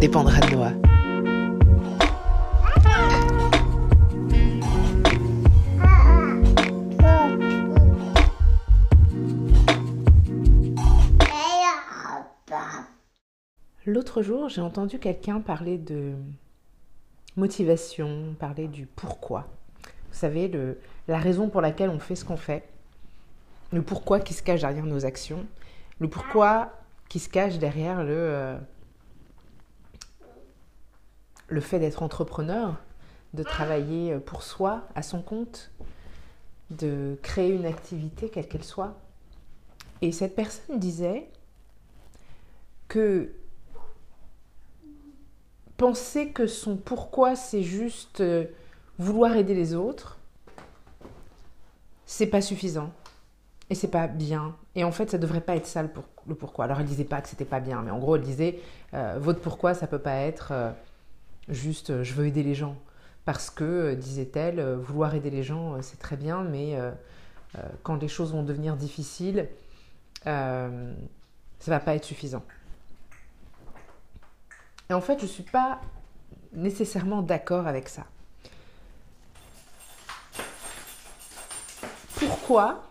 Dépendra de Noah. L'autre jour, j'ai entendu quelqu'un parler de motivation, parler du pourquoi. Vous savez, la raison pour laquelle on fait ce qu'on fait, le pourquoi qui se cache derrière nos actions, le pourquoi qui se cache derrière le, euh, le fait d'être entrepreneur, de travailler pour soi, à son compte, de créer une activité quelle qu'elle soit. Et cette personne disait que penser que son pourquoi c'est juste euh, vouloir aider les autres, c'est pas suffisant et c'est pas bien. Et en fait, ça devrait pas être ça le, pourquoi. Alors, elle disait pas que c'était pas bien, mais en gros, elle disait euh, votre pourquoi, ça peut pas être euh, juste je veux aider les gens. Parce que, disait-elle, vouloir aider les gens, c'est très bien, mais quand les choses vont devenir difficiles, ça va pas être suffisant. Et en fait, je ne suis pas nécessairement d'accord avec ça. Pourquoi?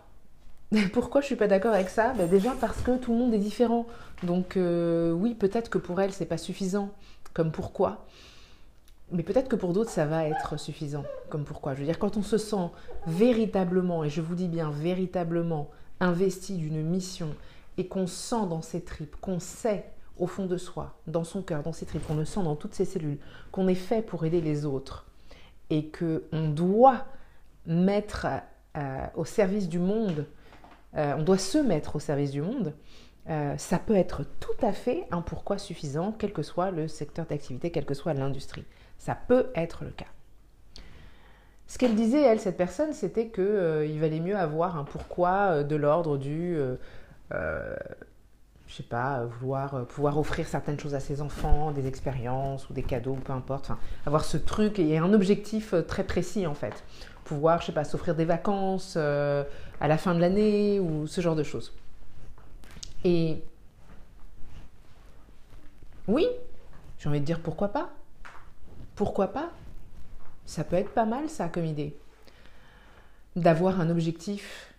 Pourquoi je suis pas d'accord avec ça? Ben Déjà parce que tout le monde est différent. Donc euh, oui, peut-être que pour elle, c'est pas suffisant comme pourquoi? Mais peut-être que pour d'autres, ça va être suffisant comme pourquoi. Je veux dire, quand on se sent véritablement, et je vous dis bien véritablement, investi d'une mission et qu'on sent dans ses tripes, qu'on sait au fond de soi, dans son cœur, dans ses tripes, qu'on le sent dans toutes ses cellules, qu'on est fait pour aider les autres et que on doit mettre euh, au service du monde, euh, on doit se mettre au service du monde, euh, ça peut être tout à fait un pourquoi suffisant, quel que soit le secteur d'activité, quelle que soit l'industrie. Ça peut être le cas. Ce qu'elle disait, elle, cette personne, c'était qu'il valait mieux avoir un pourquoi de l'ordre du je sais pas, vouloir euh, pouvoir offrir certaines choses à ses enfants, des expériences ou des cadeaux, peu importe. Avoir ce truc et un objectif euh, très précis en fait. Pouvoir, je sais pas, s'offrir des vacances euh, à la fin de l'année ou ce genre de choses. Et oui, j'ai envie de dire pourquoi pas. Pourquoi pas? Ça peut être pas mal ça comme idée. D'avoir un objectif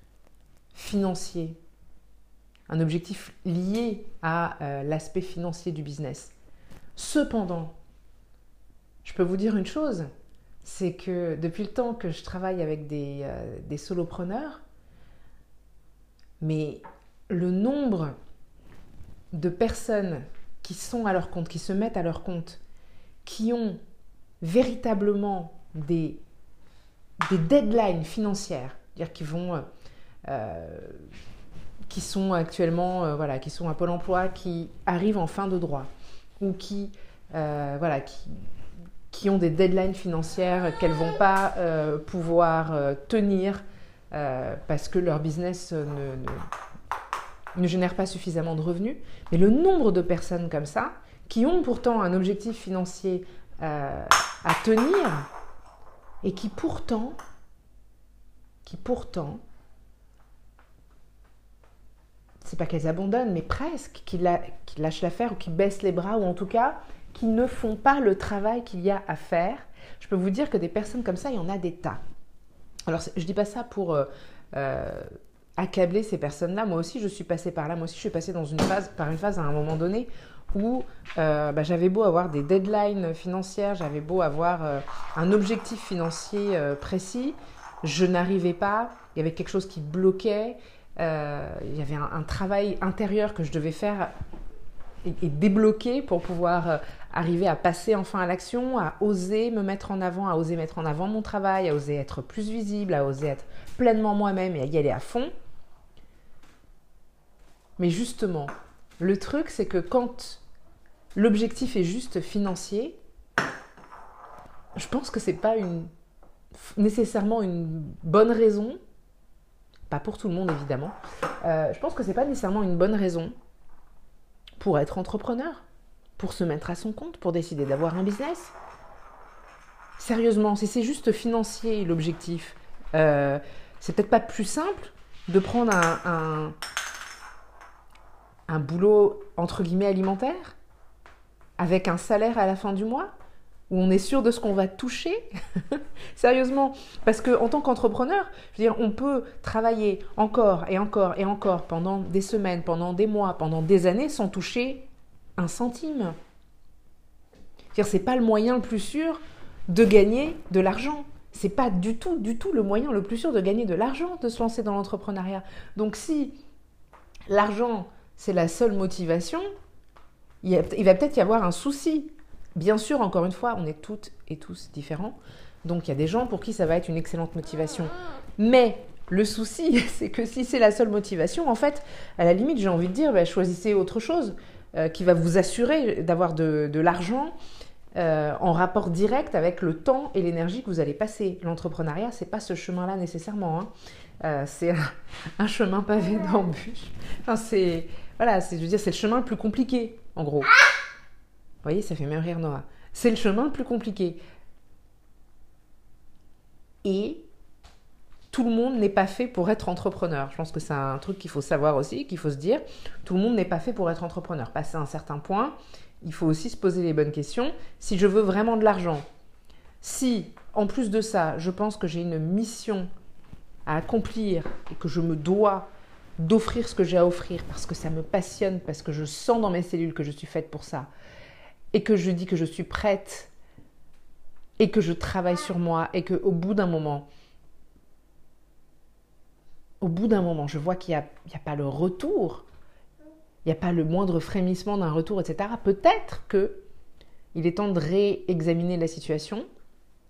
financier, un objectif lié à euh, l'aspect financier du business. Cependant, je peux vous dire une chose, c'est que depuis le temps que je travaille avec des, euh, des solopreneurs, mais le nombre de personnes qui sont à leur compte, qui se mettent à leur compte, qui ont véritablement des, des deadlines financières, c'est-à-dire qui vont euh, qui sont actuellement, euh, voilà, qui sont à Pôle emploi, qui arrivent en fin de droit ou qui, euh, voilà, qui, qui, ont des deadlines financières qu'elles ne vont pas euh, pouvoir tenir parce que leur business ne, ne, ne, génère pas suffisamment de revenus. Mais le nombre de personnes comme ça, qui ont pourtant un objectif financier à tenir et qui pourtant, qui pourtant c'est pas qu'elles abandonnent, mais presque, qui, lâchent l'affaire ou qui baissent les bras, ou en tout cas, qui ne font pas le travail qu'il y a à faire. Je peux vous dire que des personnes comme ça, il y en a des tas. Alors, je dis pas ça pour euh, euh, accabler ces personnes-là. Moi aussi, je suis passée par là. Moi aussi, je suis passée dans une phase, par une phase à un moment donné où euh, bah, j'avais beau avoir des deadlines financières, j'avais beau avoir un objectif financier précis, je n'arrivais pas. Il y avait quelque chose qui bloquait. Euh, il y avait un, travail intérieur que je devais faire et, débloquer pour pouvoir euh, arriver à passer enfin à l'action, à oser me mettre en avant, à oser mettre en avant mon travail, à oser être plus visible, à oser être pleinement moi-même et à y aller à fond. Mais justement, le truc, c'est que quand l'objectif est juste financier, je pense que c'est pas nécessairement une bonne raison pas pour tout le monde évidemment. Euh, je pense que c'est pas nécessairement une bonne raison pour être entrepreneur, pour se mettre à son compte, pour décider d'avoir un business. Sérieusement, si c'est juste financier l'objectif, euh, c'est peut-être pas plus simple de prendre un, un, un boulot entre guillemets alimentaire avec un salaire à la fin du mois où on est sûr de ce qu'on va toucher Sérieusement, parce que en tant qu'entrepreneur, on peut travailler encore et encore et encore pendant des semaines, pendant des mois, pendant des années sans toucher un centime. C'est-à-dire, c'est pas le moyen le plus sûr de gagner de l'argent. C'est pas du tout, du tout le moyen le plus sûr de gagner de l'argent de se lancer dans l'entrepreneuriat. Donc, si l'argent c'est la seule motivation, il, va peut-être y avoir un souci Bien sûr, encore une fois, on est toutes et tous différents. Donc il y a des gens pour qui ça va être une excellente motivation. Mais le souci, c'est que si c'est la seule motivation, en fait, à la limite, j'ai envie de dire, bah, choisissez autre chose euh, qui va vous assurer d'avoir de, l'argent euh, en rapport direct avec le temps et l'énergie que vous allez passer. L'entrepreneuriat, c'est pas ce chemin-là nécessairement. Hein. Euh, c'est un, chemin pavé d'embûches. Enfin, c'est voilà, c'est je veux dire, c'est le chemin le plus compliqué, en gros voyez, ça fait même rire Noah. C'est le chemin le plus compliqué. Et tout le monde n'est pas fait pour être entrepreneur. Je pense que c'est un truc qu'il faut savoir aussi, qu'il faut se dire. Tout le monde n'est pas fait pour être entrepreneur. Passer un certain point, il faut aussi se poser les bonnes questions. Si je veux vraiment de l'argent, si en plus de ça, je pense que j'ai une mission à accomplir et que je me dois d'offrir ce que j'ai à offrir parce que ça me passionne, parce que je sens dans mes cellules que je suis faite pour ça, et que je dis que je suis prête et que je travaille sur moi et que au bout d'un moment, au bout d'un moment, je vois qu'il n'y a, a, pas le retour, il n'y a pas le moindre frémissement d'un retour, etc. Peut-être que il est temps de réexaminer la situation.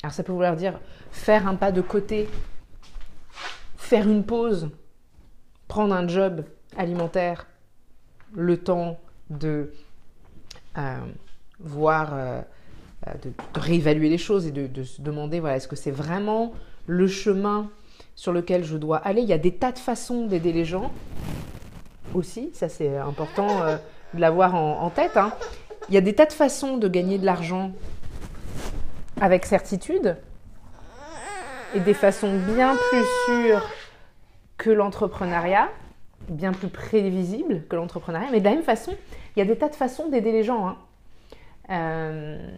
Alors ça peut vouloir dire faire un pas de côté, faire une pause, prendre un job alimentaire, le temps de euh, voir, euh, euh, de, réévaluer les choses et de, se demander, voilà, est-ce que c'est vraiment le chemin sur lequel je dois aller? Il y a des tas de façons d'aider les gens aussi, ça c'est important de l'avoir en, tête. Hein. Il y a des tas de façons de gagner de l'argent avec certitude et des façons bien plus sûres que l'entrepreneuriat, bien plus prévisibles que l'entrepreneuriat. Mais de la même façon, il y a des tas de façons d'aider les gens. Hein. Euh,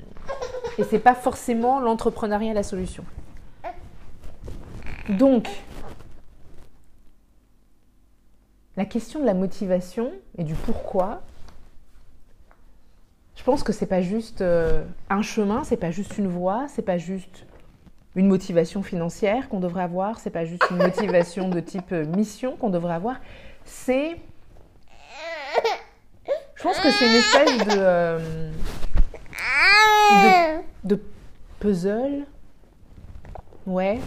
et c'est pas forcément l'entrepreneuriat la solution. Donc, la question de la motivation et du pourquoi, je pense que c'est pas juste euh, un chemin, c'est pas juste une voie, c'est pas juste une motivation financière qu'on devrait avoir, c'est pas juste une motivation de type euh, mission qu'on devrait avoir, c'est je pense que c'est une espèce de de, puzzle. Ouais.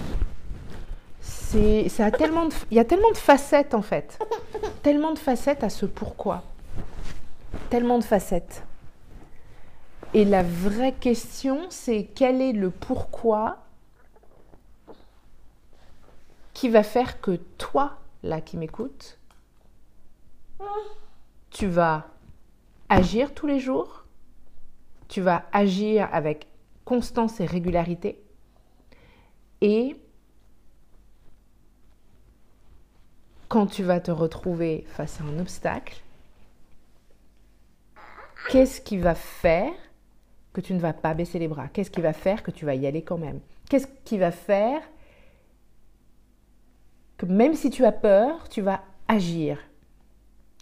C'est, ça a tellement de, il y a tellement de facettes en fait. Tellement de facettes à ce pourquoi. Tellement de facettes. Et la vraie question, c'est quel est le pourquoi va faire que toi, là qui m'écoutes, tu vas agir tous les jours tu vas agir avec constance et régularité. Et quand tu vas te retrouver face à un obstacle, qu'est-ce qui va faire que tu ne vas pas baisser les bras? Qu'est-ce qui va faire que tu vas y aller quand même? Qu'est-ce qui va faire même si tu as peur, tu vas agir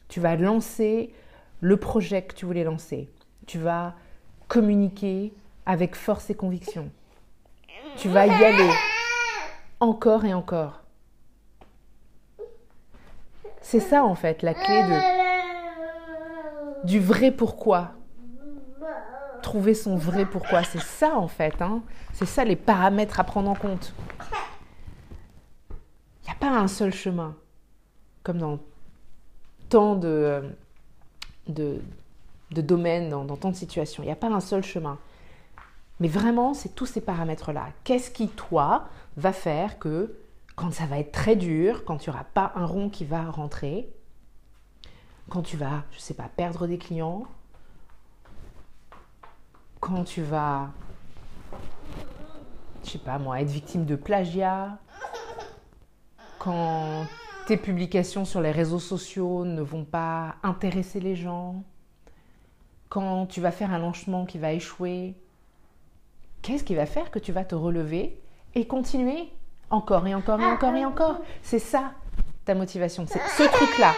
Tu vas lancer le projet que tu voulais lancer. Tu vas communiquer avec force et conviction. Tu vas y aller encore et encore. C'est ça en fait la clé du vrai pourquoi. Trouver son vrai pourquoi, c'est ça en fait. Hein. C'est ça les paramètres à prendre en compte. Pas un seul chemin, comme dans tant de, de domaines, dans, tant de situations. Il n'y a pas un seul chemin. Mais vraiment, c'est tous ces paramètres-là. Qu'est-ce qui, toi, va faire que quand ça va être très dur, quand tu n'auras pas un rond qui va rentrer, quand tu vas, je ne sais pas, perdre des clients, quand tu vas, je sais pas moi, être victime de plagiat, quand tes publications sur les réseaux sociaux ne vont pas intéresser les gens, quand tu vas faire un lancement qui va échouer, qu'est-ce qui va faire que tu vas te relever et continuer encore et encore et encore et encore? C'est ça ta motivation, c'est ce truc-là.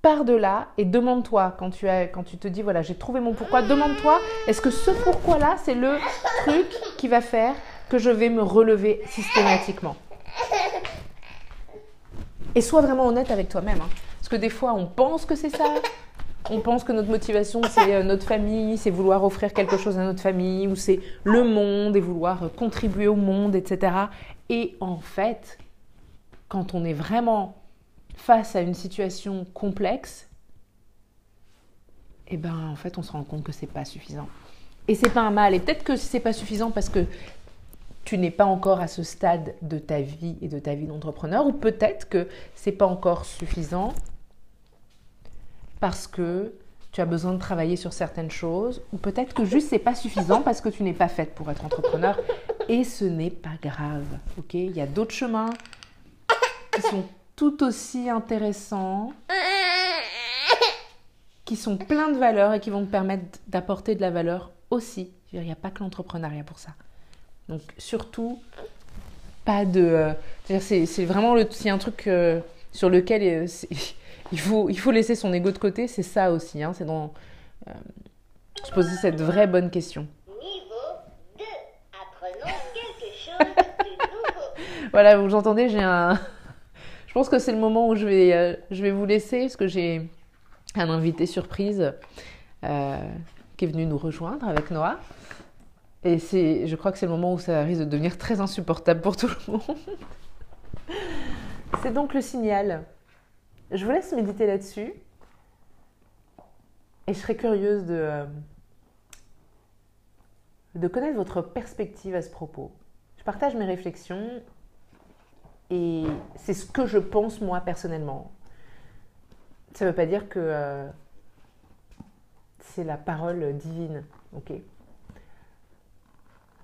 Pars de là et demande-toi quand tu as, quand tu te dis voilà j'ai trouvé mon pourquoi, demande-toi est-ce que ce pourquoi-là c'est le truc qui va faire que je vais me relever systématiquement. Et sois vraiment honnête avec toi-même. Hein. Parce que des fois, on pense que c'est ça. On pense que notre motivation, c'est euh, notre famille, c'est vouloir offrir quelque chose à notre famille, ou c'est le monde et vouloir euh, contribuer au monde, etc. Et en fait, quand on est vraiment face à une situation complexe, eh ben en fait, on se rend compte que c'est pas suffisant. Et c'est pas un mal. Et peut-être que c'est pas suffisant parce que tu n'es pas encore à ce stade de ta vie et de ta vie d'entrepreneur, ou peut-être que c'est pas encore suffisant parce que tu as besoin de travailler sur certaines choses, ou peut-être que juste c'est pas suffisant parce que tu n'es pas faite pour être entrepreneur, et ce n'est pas grave, ok? Il y a d'autres chemins qui sont tout aussi intéressants, qui sont pleins de valeur et qui vont te permettre d'apporter de la valeur aussi. Il n'y a pas que l'entrepreneuriat pour ça. Donc surtout, pas de... Euh, c'est vraiment le, un truc euh, sur lequel euh, il, faut, il faut laisser son ego de côté, c'est ça aussi. Hein, c'est dans... se poser cette vraie bonne question. Niveau 2. Apprenons quelque chose de nouveau. voilà, vous entendez, j'ai un... Je pense que c'est le moment où je vais, je vais vous laisser, parce que j'ai un invité surprise qui est venu nous rejoindre avec Noah. Et c'est, je crois que c'est le moment où ça risque de devenir très insupportable pour tout le monde. c'est donc le signal. Je vous laisse méditer là-dessus. Et je serais curieuse de, euh, de connaître votre perspective à ce propos. Je partage mes réflexions et c'est ce que je pense moi personnellement. Ça ne veut pas dire que euh, c'est la parole divine, ok?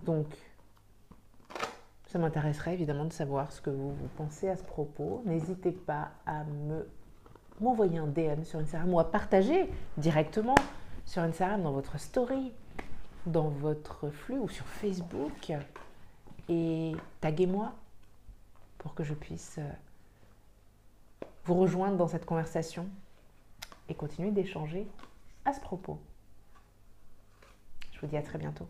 Donc, ça m'intéresserait évidemment de savoir ce que vous, pensez à ce propos. N'hésitez pas à me m'envoyer un DM sur Instagram ou à partager directement sur Instagram dans votre story, dans votre flux ou sur Facebook et taguez-moi pour que je puisse euh, vous rejoindre dans cette conversation et continuer d'échanger à ce propos. Je vous dis à très bientôt.